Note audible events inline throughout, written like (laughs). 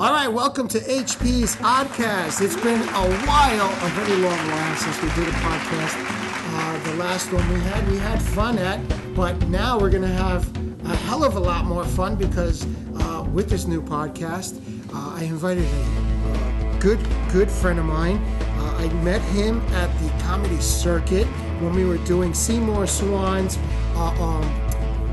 All right, welcome to HP's Oddcast. It's been a while, a very long while since we did a podcast. Uh, the last one we had, we had fun at, but now we're going to have a hell of a lot more fun because uh, with this new podcast, uh, I invited a good, good friend of mine. Uh, I met him at the comedy circuit when we were doing Seymour Swan's uh, um,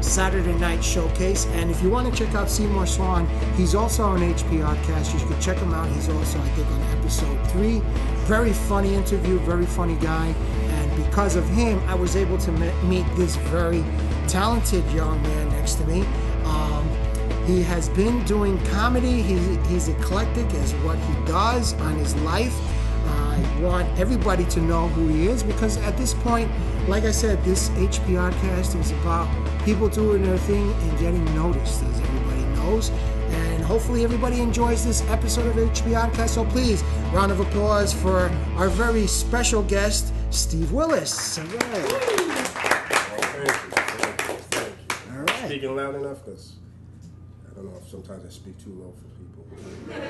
Saturday Night Showcase. And if you want to check out Seymour Swan, he's also on HP Oddcast. You should check him out. He's also, I think, on episode three. Very funny interview, very funny guy. And because of him, I was able to meet this very talented young man next to me. Um, he has been doing comedy. He's, he's eclectic as what he does on his life. I want everybody to know who he is because at this point, like I said, this HP Oddcast is about people doing their thing and getting noticed, as everybody knows. And hopefully, everybody enjoys this episode of HP Oddcast. So please, round of applause for our very special guest, Steve Willis. All right. All right. Speaking loud enough because I don't know if sometimes I speak too low for people.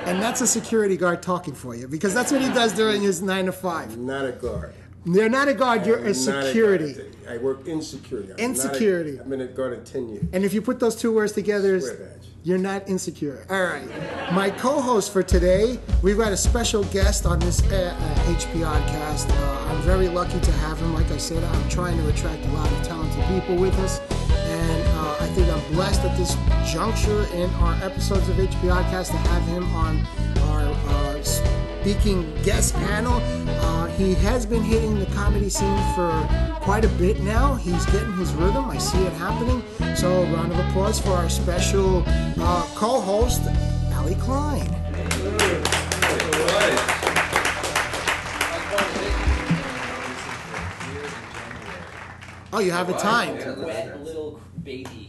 And that's a security guard talking for you because that's what he does during his nine to five. I'm not a guard. You're not a guard, you're a security. A guard. I work in security. I'm in security. i I've been a guard in 10 years. And if you put those two words together, you're not insecure. All right. My co host for today, we've got a special guest on this uh, uh, HP Oddcast. Uh, I'm very lucky to have him. Like I said, I'm trying to attract a lot of talented people with us. And uh, I think I'm blessed at this juncture in our episodes of HP Oddcast to have him on our uh, speaking guest panel. He has been hitting the comedy scene for quite a bit now. He's getting his rhythm. I see it happening. So, round of applause for our special uh, co host, Ali Klein. Oh, you have it timed. Wet little baby.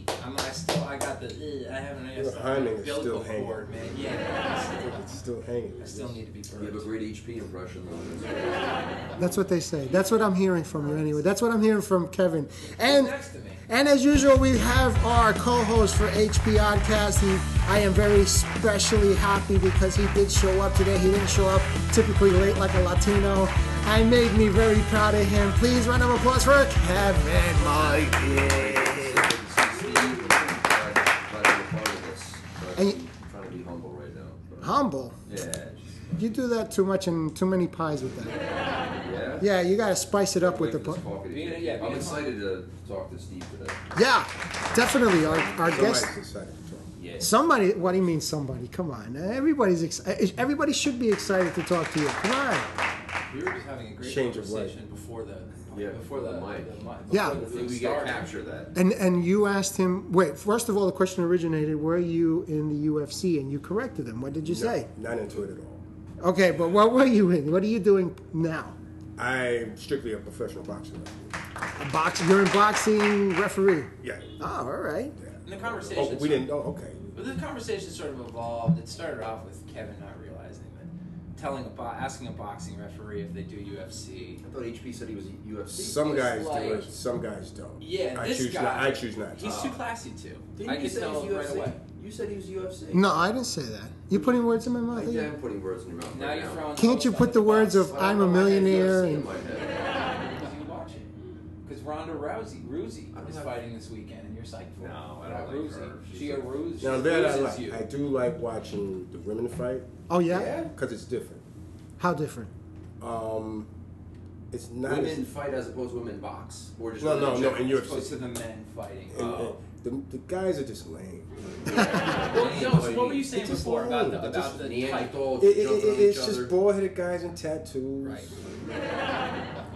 I'm, I still, I the, I haven't, Your timing is still hanging. man. Yeah. It's still hanging. I still need to be perfect. You have a great HP impression, though. That's what they say. That's what I'm hearing from you anyway. That's what I'm hearing from Kevin. And next to me. and as usual, we have our co-host for HP Oddcast. He, I am very specially happy because he did show up today. He didn't show up typically late like a Latino. I made me very proud of him. Please round of applause for Kevin Mikey. And you- I'm trying to be humble right now. but- Humble. Yeah. You do that too much and too many pies with that. Yeah. Yeah, you gotta spice it up with the. Like this pu- coffee Being- today. yeah, I'm excited to talk to Steve today. Yeah, definitely. Our our guest. Somebody decided to talk. Yeah. Somebody, what do you mean somebody? Come on, everybody's ex- everybody should be excited to talk to you. Come on. We were just having a great Change of conversation before the, Yeah, before the, the mic. the mic. Yeah. before the thing We gotta started. capture that. And and you asked him. Wait, first of all, the question originated: Were you in the UFC? And you corrected him. What did you say? Not into it at all. Okay, but what were you in? What are you doing now? I'm strictly a professional boxer. A box. You're in boxing referee. Yeah. Oh, all right. And the conversation. Oh, we didn't know. Okay. But the conversation sort of evolved. It started off with Kevin not realizing that telling a bo- asking a boxing referee if they do UFC. I thought HP said he was UFC. Some guys like- do it. Some guys don't. Yeah, I this choose guy. not. I choose not. to. He's too classy to. Didn't I you could say tell he was right UFC? away. You said he was UFC. No, I didn't say that. You're putting words in my mouth. Yeah. I'm putting words in your mouth Now right you're now. throwing. Can't you put the words of I I'm a know why I had millionaire and. Because (laughs) you watch it. Because Ronda Rousey, Rousey, is fighting this weekend, and you're psyched for. it. No, it. I don't like Rousey. her. She's She a like- Rousey. Now that I like. you. I do like watching the women fight Oh yeah? Yeah. because it's different. How different? Um, it's not. Women as- fight as opposed to women box, or just No, no, no, in your- As opposed to the men fighting. and, Oh. and the, the guys are just lame. Well, no, so what were you saying It's before about the lame. It's about just the type? Neanderthals It, it, jumping it, on it's each just other. bald-headed guys in tattoos, Right.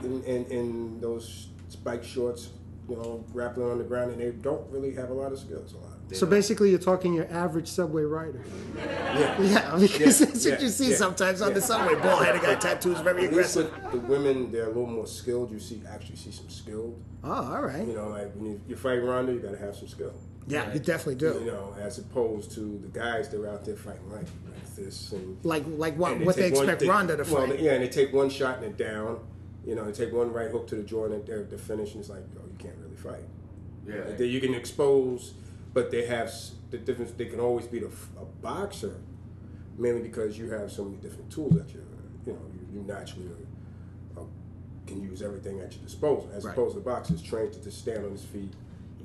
and, and, and those spike shorts, you know, grappling on the ground, and they don't really have a lot of skills. A lot. They So don't- basically, you're talking your average subway rider. Yeah. (laughs) Yeah, because Yeah, that's what you see yeah, sometimes on the subway. Bald headed guy, tattoos, very At least aggressive. with the women, they're a little more skilled. You see, actually see some skilled. Oh, all right. You know, like when you're fighting Ronda, you got to have some skill. Yeah, you definitely do. You know, as opposed to the guys that are out there fighting like, like this and Like, like what? and What they take one- expect Ronda to fight. well, fight? yeah, and they take one shot and they're down. You know, they take one right hook to the jaw and they're, they're finished. And it's like, oh, you can't really fight. Yeah. Like, you can expose, but they have the difference. They can always beat a boxer. mainly because you have so many different tools that you, you know, you, you naturally uh, can use everything at your disposal, as Right. opposed to boxers trained to just stand on his feet.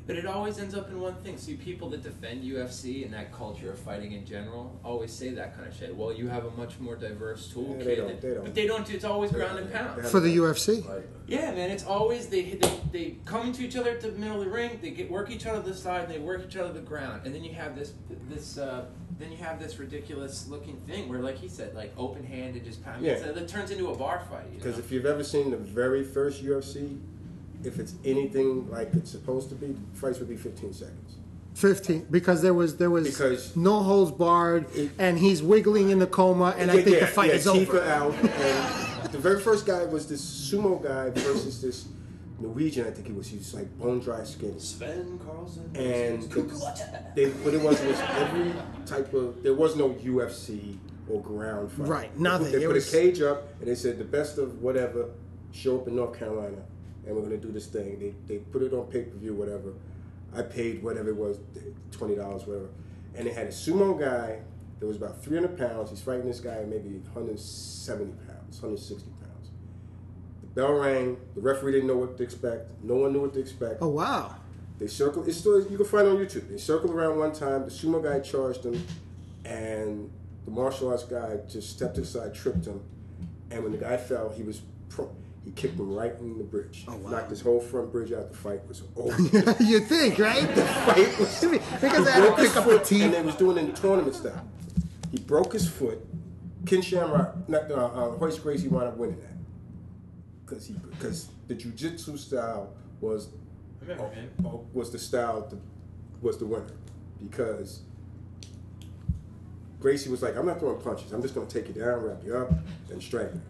But it always ends up in one thing. See, people that defend UFC and that culture of fighting in general always say that kind of shit. Well, you have a much more diverse toolkit. Yeah, they don't- they don't. But they don't. It's always They ground and pound. For the UFC. Like, Yeah, man, it's always they, they they come to each other at the middle of the ring. They get work each other to the side. And they work each other to the ground, and then you have this this uh, then you have this ridiculous looking thing where, like he said, like open handed just pound. Yeah. It turns into a bar fight. You Because know? if you've ever seen the very first UFC, if it's anything like it's supposed to be, the fights would be 15 seconds. 15 because there was there was Because- no holds barred and he's wiggling in the coma and I think yeah, the fight yeah, is teeth over. are out. And the very first guy was this sumo guy versus this Norwegian. I think he was. He was like bone dry skin. Sven Carlson. And they, what it was was every type of. There was no UFC or ground fight. Right, They nothing. put- They put was- a cage up and they said the best of whatever show up in North Carolina and we're gonna do this thing. They they put it on pay per view, whatever. I paid whatever it was, twenty dollars, whatever. And they had a sumo guy that was about three hundred pounds. He's fighting this guy maybe one hundred seventy pounds, one hundred sixty pounds. The bell rang. The referee didn't know what to expect. No one knew what to expect. Oh wow. They circle. It's still you can find it on YouTube. They circled around one time. The sumo guy charged him, and the martial arts guy just stepped aside, tripped him, and when the guy fell, he was pro- he kicked him right in the bridge. Oh, wow. Knocked his whole front bridge out. The fight was over. (laughs) you think, right? the fight was (laughs) because he I had to broke his pick up the foot, and teeth. they was doing it in the tournament style. He broke his foot. Ken Shamrock, not uh, uh, Royce Gracie, wound up winning that because he because the jujitsu style was I remember, man. oh, was the style that was the winner because Gracie was like, I'm not throwing punches. I'm just going to take you down, wrap you up, and strike you.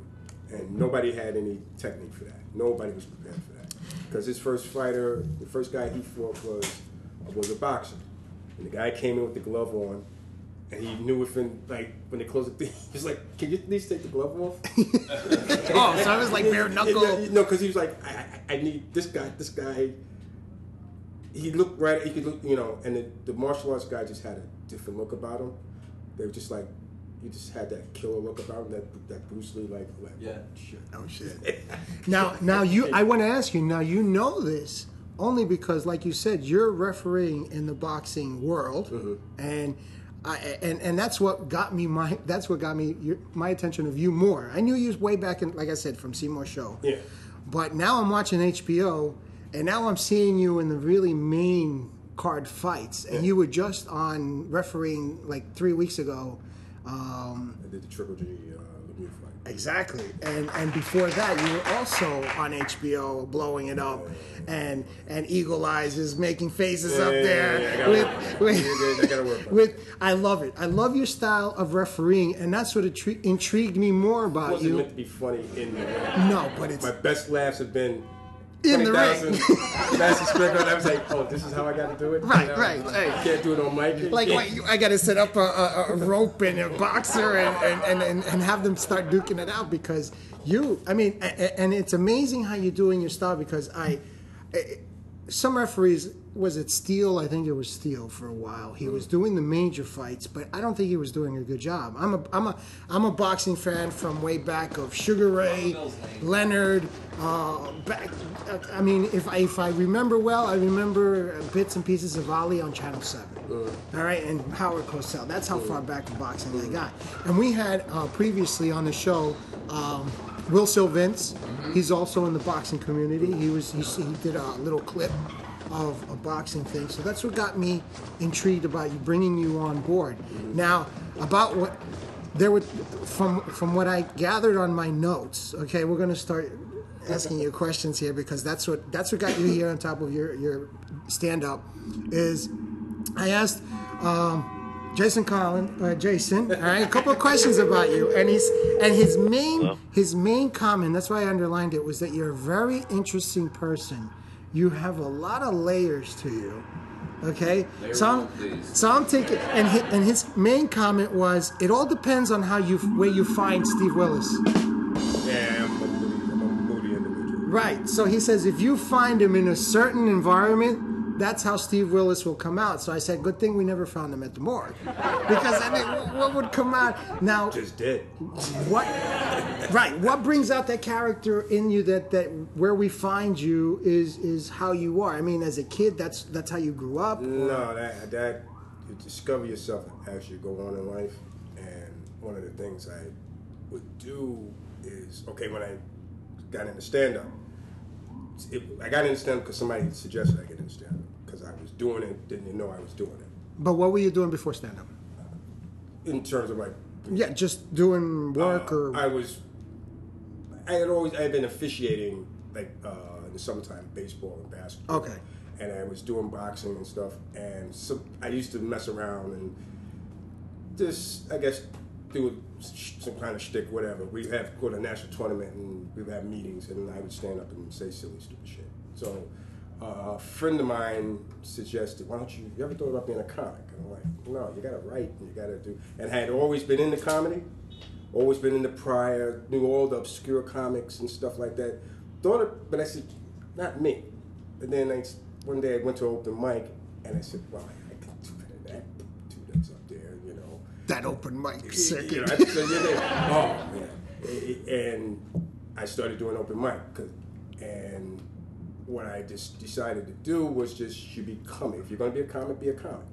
And nobody had any technique for that. Nobody was prepared for that because his first fighter, the first guy he fought was was a boxer, and the guy came in with the glove on. And he knew within, like, when they closed the thing, (laughs) he was like, Can you at least take the glove off? (laughs) oh, so I was like bare (laughs) knuckle. No, because he was like, I, I, I need this guy. This guy. He looked right. He could look, you know, and the, the martial arts guy just had a different look about him. They were just like, he just had that killer look about him. That that Bruce Lee, like, like Yeah. shit. Oh shit. (laughs) Now, now you. I want to ask you. Now you know this only because, like you said, you're refereeing in the boxing world, mm-hmm. and I and and that's what got me my. That's what got me your, my attention of you more. I knew you was way back in, like I said, from Seymour Show. Yeah. But now I'm watching HBO, and now I'm seeing you in the really main card fights, and Yeah. you were just on refereeing like three weeks ago. Um, I did the Triple G uh, Lemieux fight. Exactly, and and before that, you were also on HBO blowing it up, and and Eagle Eyes is making faces Yeah, up yeah, there. yeah, yeah, I with, with, Yeah, yeah, I gotta work (laughs) with I love it. I love your style of refereeing, and that's what intri- intrigued me more It about wasn't you. meant to be funny in the. No, but it's My best laughs have been In the ring. 20,000 Madison Square Garden. I was like, oh, this is how I got to do it. Right, You know, right, hey. Can't do it on mic. like you- I got to set up a, a, a rope and a boxer and, and, and, and, have them start duking it out because you, I mean, and it's amazing how you're doing your style because I, I- some referees, was it Steele? I think it was Steele for a while. He was doing the major fights, but I don't think he was doing a good job. I'm a, I'm a, I'm a boxing fan from way back of Sugar Ray, Leonard. Uh, back, I mean, if I, if I remember well, I remember bits and pieces of Ali on Channel Seven. All right, and Howard Cosell. That's how far back in boxing they got. And we had uh, previously on the show um, Will Sylvince. He's also in the boxing community. He was he, he did a little clip of a boxing thing. So that's what got me intrigued about you bringing you on board. Now about what there were from from what I gathered on my notes. Okay, we're going to start asking you questions here because that's what that's what got you here on top of your your stand up is I asked um, Jason Collin, uh, Jason, all right, a couple of questions about you, and he's and his main his main comment. That's why I underlined it was that you're a very interesting person. You have a lot of layers to you. Okay, Layer so I'm, one, so I'm taking, and his, and his main comment was, it all depends on how you where you find Steve Willis. Yeah, I'm a moody, I'm a moody individual. Right. So he says if you find him in a certain environment, that's how Steve Willis will come out. So I said, good thing we never found him at the morgue, because I mean, what- would come out now? Just dead. What? Right. What brings out that character in you that that where we find you is is how you are. I mean, as a kid, that's that's how you grew up. No, that that you discover yourself as you go on in life, and one of the things I would do is okay when I got into stand up. I got into stand up because somebody suggested I get into stand up I was doing it, didn't even know I was doing it. But what were you doing before stand up? In terms of like, Yeah, just doing work uh, or I was, I had always I had been officiating like uh, in the summertime baseball and basketball. Okay. And I was doing boxing and stuff, and so I used to mess around and just I guess do some kind of shtick, whatever. We have go to a national tournament and we would have meetings, and I would stand up and say silly, stupid shit. So uh, a friend of mine suggested, "Why don't you? You ever thought about being a comic?" And I'm like, "No, you got to write and you got to do." And I had always been into comedy, always been into Pryor, knew all the obscure comics and stuff like that. Thought it, but I said, "Not me." And then I, one day I went to open mic, and I said, "Well, I can do better than that dude that's up there, you know." that open mic You circuit. know, I- so you're there, oh man, and I started doing open mic, 'cause- and what I just decided to do was just you become it. If you're going to be a comic, be a comic.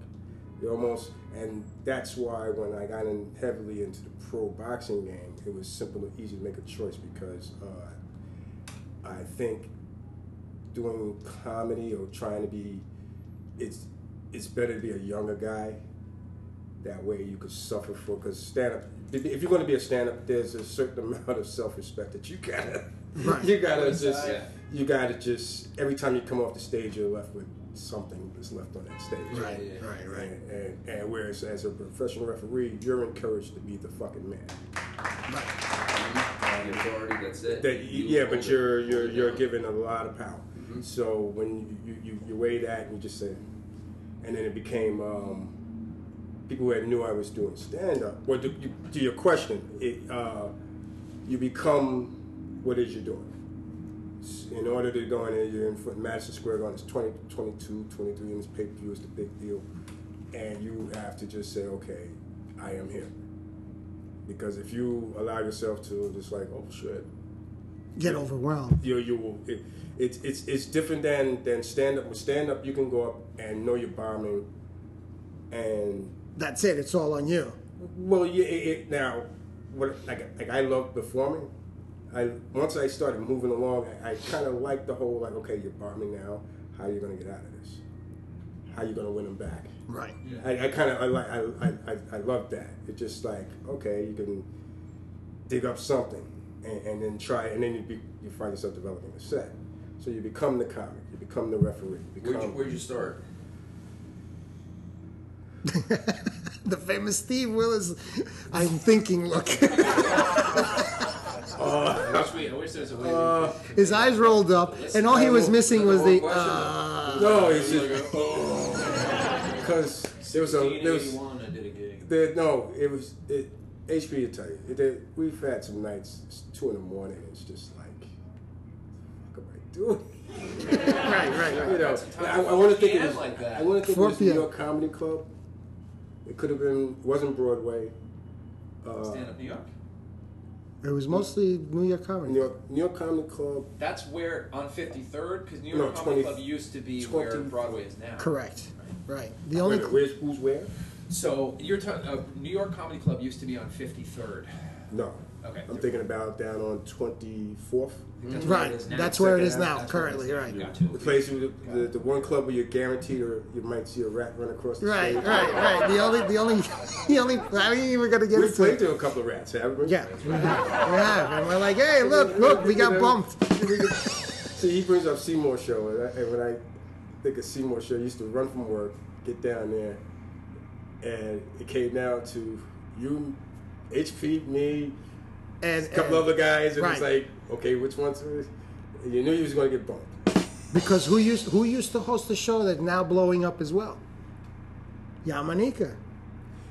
You almost, and that's why when I got in heavily into the pro boxing game, it was simple and easy to make a choice because uh, I think doing comedy or trying to be, it's it's better to be a younger guy that way you could suffer for because stand up if if you're going to be a stand up there's a certain (laughs) amount of self-respect that you gotta Right. you gotta just Yeah. you gotta just every time you come off the stage you're left with something that's left on that stage Right, Yeah. right, right. and, and, and whereas as a professional referee you're encouraged to be the fucking man The authority, that's it. that You yeah but it. you're you're you're Yeah. given a lot of power Mhm. so when you, you you weigh that and you just say and then it became um, people who had knew I was doing stand up. Well, to, to your question, it, uh, you become what is you doing. In order to go in there, you're in front Madison Square Garden. It's 20, 22, 23 in this pay per view. It's the big deal, and you have to just say, okay, I am here. Because if you allow yourself to just like, oh shit, Get overwhelmed. you you will it, it's it's it's different than than stand up. With stand up, you can go up and know you're bombing, and That's it. It's all on you. well, yeah. It, it, now, what like like I love performing. I once I started moving along, I, I kind of like the whole like, okay, you're bombing now. How are you gonna get out of this? How are you gonna win them back? Right. I, I kind of I like I, I, I, I love that. It's just like okay, you can dig up something and, and then try, and then you be, you find yourself developing a set. So you become the comic, you become the referee, you Where'd you, where'd you start? (laughs) the famous Steve Willis. I'm thinking. Look, I wish, we, I wish there was a way. Uh, his eyes rolled up, and all he was missing was the. Uh, no, it's Like just a- because there was a there was 1981, I did a gig. there, no, it was it. HP to tell you, it, it- we've had some nights. It's two in the morning. It's just like, what am I doing? (laughs) right, right, right. You know, Had some time I, I want to think it PM was like that. I want to think it 4 was New PM. York Comedy Club. It could have been wasn't Broadway. Uh, Stand up New York. It was mostly New York New comedy. York New York Comedy Club. That's where on 53rd, because New No, York Comedy 20 Club used to be 20 where Broadway is now. Correct. Right. The Wait, only. a minute, where's who's where? So you're talking. Uh, New York Comedy Club used to be on 53rd. No. Okay. I'm thinking about down on 24th. That's Right. it is. That's where it is now. That's where it Currently, is. right. Got you. The place, with the, the, the one club where you're guaranteed, or you might see a rat run across the Right, stage. right, right. The only, the only, (laughs) the only. I ain't even gonna get We into played it. to a couple of rats, haven't we? Yeah, we have. We have. And we're like, hey, look, look, we got bumped. (laughs) See, he brings up Seymour show, and, I, and when I think of Seymour show, I used to run from work, get down there, and it came down to you, HP, me, And, a couple and other guys, and it's right. like, okay, which one's this? You knew you was going to get bumped. because who used who used to host the show that's now blowing up as well? Yamaneika.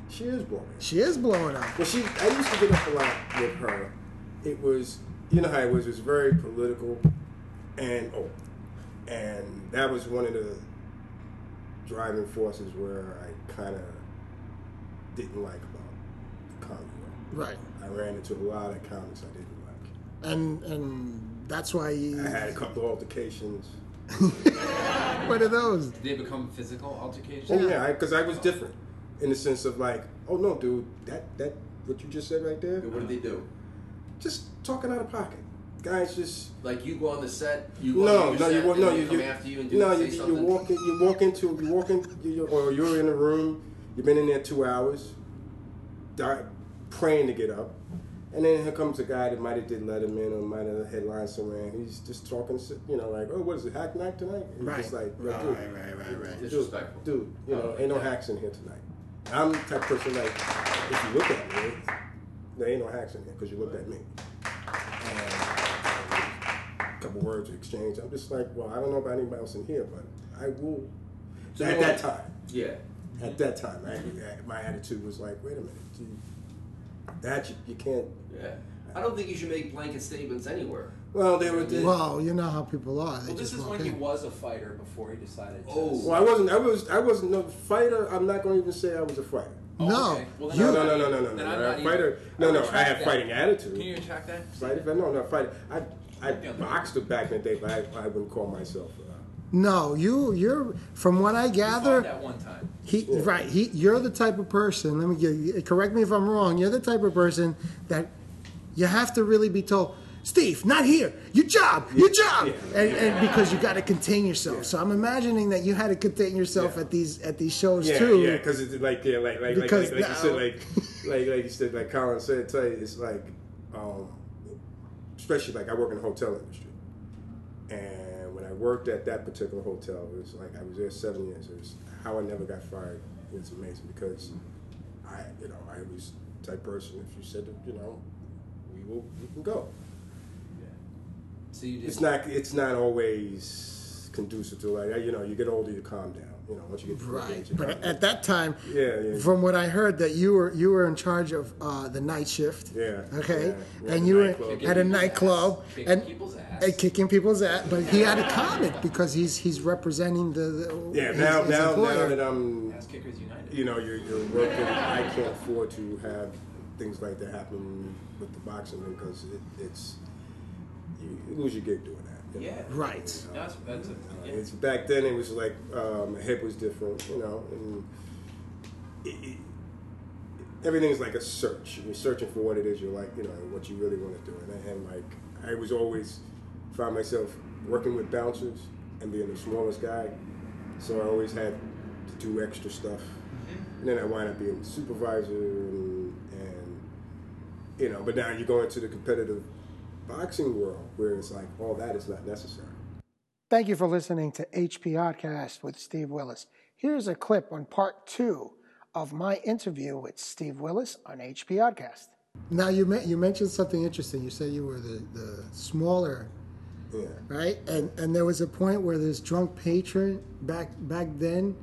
She is blowing. She is blowing up. Well, she, I used to get up a lot with her. It was, you know how it was. It was very political, and oh, and that was one of the driving forces where I kind of didn't like about the comedy world. Right. I ran into a lot of comics I didn't like. And and that's why you. I had a couple of altercations. (laughs) What are those? Did they become physical altercations? Oh yeah, because I, was different in the sense of like, oh no, dude, that that what you just said right there, What did they do? just talking out of pocket. Guys, just Like you go on the set, you go no, on your no, you walk, no, they you, come you after you and do no, say you, you something. walk in, you walk into, you walk in, you, or you're in a room, you've been in there two hours, di- praying to get up, and then here comes a guy that might have did Letterman or might have headlined somewhere, and he's just talking, you know, like, oh, what is it, hack night tonight? And Right. Just like, Right, dude, right, right, right. dude, Disrespectful. dude, you know, oh, ain't no hacks in here tonight. I'm the type of person like, if you look at me, there ain't no hacks in here because you looked at me. And a couple words exchanged. I'm just like, well, I don't know about anybody else in here, but I will. So at that time, Yeah. at that time, I, my attitude was like, wait a minute, you, that you, you can't. Yeah. I don't think you should make blanket statements anywhere. Well, they were. They, Well, you know how people are. They Well, this just is when in. he was a fighter before he decided to. Oh. well, I wasn't. I was. I wasn't no fighter. I'm not going to even say I was a fighter. Oh, No, okay. Well, you- No, no, no, no, no, no, no. No. Fighter. No, no. I have that. fighting attitude. Can you retract that? Fighter? No, no, fighter. I, I Yeah. boxed it back in the day, but I, I wouldn't call myself. Uh, No, you you're from what I You fought gather. that one time. He right. He you're the type of person. Let me get, correct me if I'm wrong. You're the type of person that you have to really be told. Steve, not here. Your job, your job, Yeah. and, and because you got to contain yourself. So I'm imagining that you had to contain yourself Yeah. at these at these shows yeah, too. yeah, because it's like yeah, like like Because like, like, like you said, like like like you said, like Colin said, tell you, it's like, um, especially like I work in the hotel industry, and when I worked at that particular hotel, it was like I was there seven years. It was how I never got fired. It's amazing because I, you know, I was the type of person. If you said, you know, we will, we can go. Yeah. So you did. It's not. It's not always conducive to like you know. You get older, you calm down. You know, once you get to Right, age, you but calm down. at that time, Yeah, yeah. from what I heard, that you were you were in charge of uh, the night shift. Yeah, Okay, yeah, yeah, and you were at a nightclub ass. and Kicking people's ass. and kicking people's ass, but he had a comment because he's he's representing the, the Yeah, his- now his now employer. now that I'm, Ass Kickers United. you know, you're, you're working. I can't afford to have things like that happen with the boxing because it, it's you, you lose your gig doing that. You know? Yeah. Right. No, that's, that's a, Uh, yeah. It's back then. It was like um, my head was different, you know, and it, it, everything's like a search. You're searching for what it is you like, you know, what you really want to do. And, I, and like I was always found myself working with bouncers and being the smallest guy, so I always had to do extra stuff. And then I wound up being supervisor, and, and you know. But now you go into the competitive boxing world where it's like all that is not necessary. Thank you for listening to HP Podcast with Steve Willis. Here's a clip on part two of my interview with Steve Willis on HP Podcast. Now you me- you mentioned something interesting. You said you were the, the smaller, Yeah. right? And and there was a point where this drunk patron back back then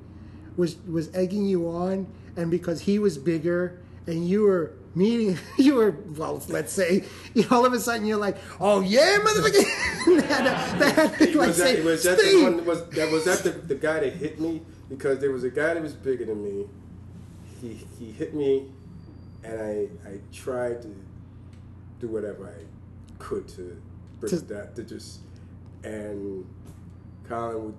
was was egging you on, and because he was bigger and you were meeting, (laughs) you were well, let's say, you all of a sudden you're like, oh yeah, motherfucker. that, (laughs) that, that, like was that, say, was that the one? Was that was that the, the guy that hit me? Because there was a guy that was bigger than me. He he hit me, and I I tried to do whatever I could to bring To- that to just and Colin would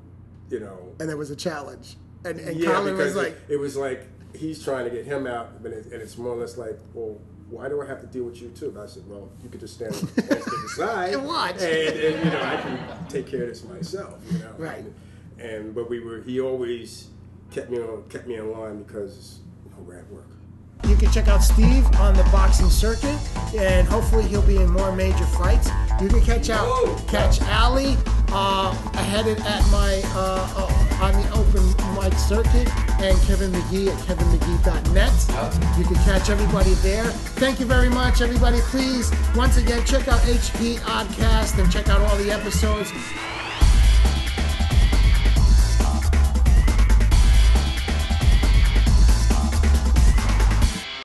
you know and there was a challenge. And, and yeah Colin was like, it, it was like he's trying to get him out, but it, and it's more or less like well. Why do I have to deal with you too? And I said, well, you could just stand, to the side And (laughs) watch. and, and you know I can take care of this myself. You know, Right. And, and but we were he always kept me on kept me in line because you know, we're at work. you can check out Steve on the boxing circuit, and hopefully he'll be in more major fights. You can catch out Whoa. catch Ali uh, headed at my uh, uh, on the open mic circuit, and Kevin McGee at kevinmcgee.net. You can catch everybody there. Thank you very much, everybody. Please, once again, check out HP Oddcast and check out all the episodes.